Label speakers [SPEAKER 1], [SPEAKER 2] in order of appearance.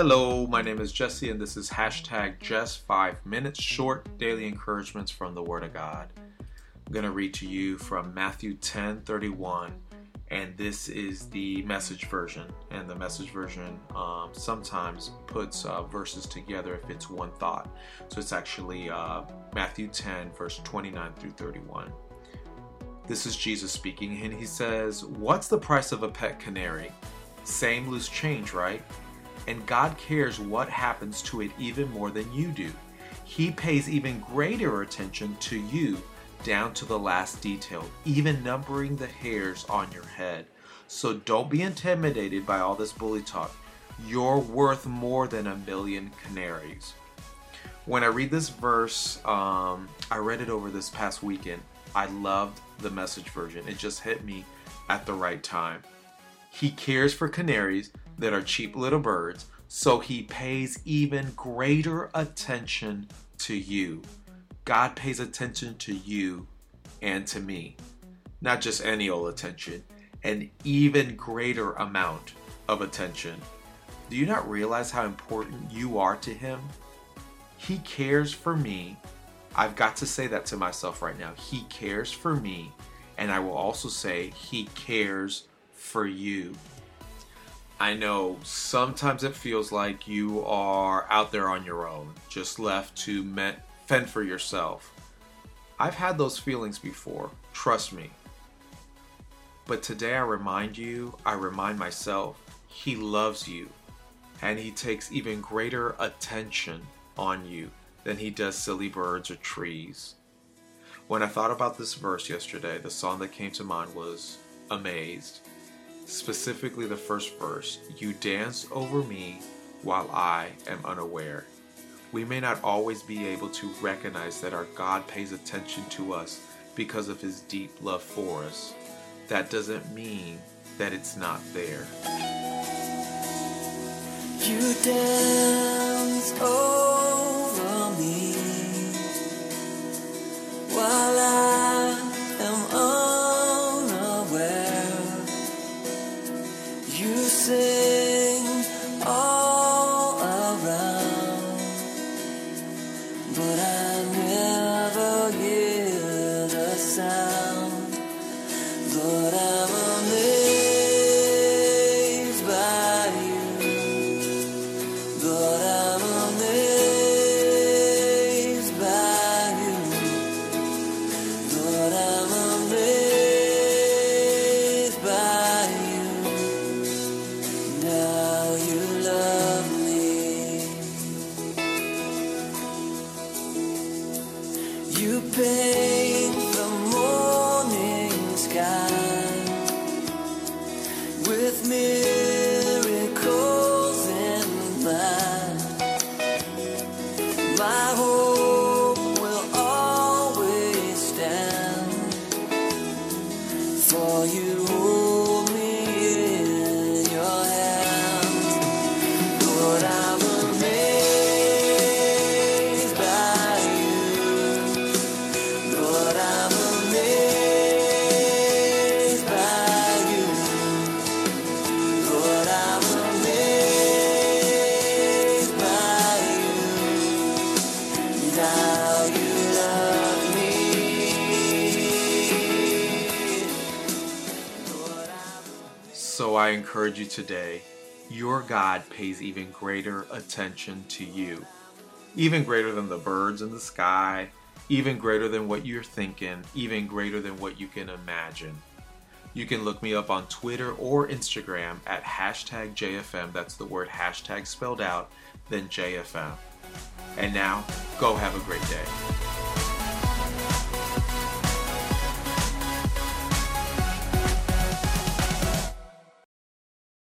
[SPEAKER 1] Hello, my name is Jesse, and this is hashtag just five minutes short daily encouragements from the Word of God. I'm going to read to you from Matthew 10 31, and this is the message version. And the message version um, sometimes puts uh, verses together if it's one thought. So it's actually uh, Matthew 10, verse 29 through 31. This is Jesus speaking, and he says, What's the price of a pet canary? Same loose change, right? And God cares what happens to it even more than you do. He pays even greater attention to you down to the last detail, even numbering the hairs on your head. So don't be intimidated by all this bully talk. You're worth more than a million canaries. When I read this verse, um, I read it over this past weekend. I loved the message version. It just hit me at the right time. He cares for canaries that are cheap little birds, so he pays even greater attention to you. God pays attention to you and to me. Not just any old attention, an even greater amount of attention. Do you not realize how important you are to him? He cares for me. I've got to say that to myself right now. He cares for me, and I will also say, He cares for you. I know sometimes it feels like you are out there on your own, just left to fend for yourself. I've had those feelings before, trust me. But today I remind you, I remind myself, He loves you and He takes even greater attention on you than He does silly birds or trees. When I thought about this verse yesterday, the song that came to mind was Amazed specifically the first verse You dance over me while I am unaware. We may not always be able to recognize that our God pays attention to us because of his deep love for us. That doesn't mean that it's not there.
[SPEAKER 2] You dance over You paint the morning sky with miracles in mind. My hope will always stand for you.
[SPEAKER 1] I encourage you today, your God pays even greater attention to you. Even greater than the birds in the sky, even greater than what you're thinking, even greater than what you can imagine. You can look me up on Twitter or Instagram at hashtag JFM. That's the word hashtag spelled out, then JFM. And now, go have a great day.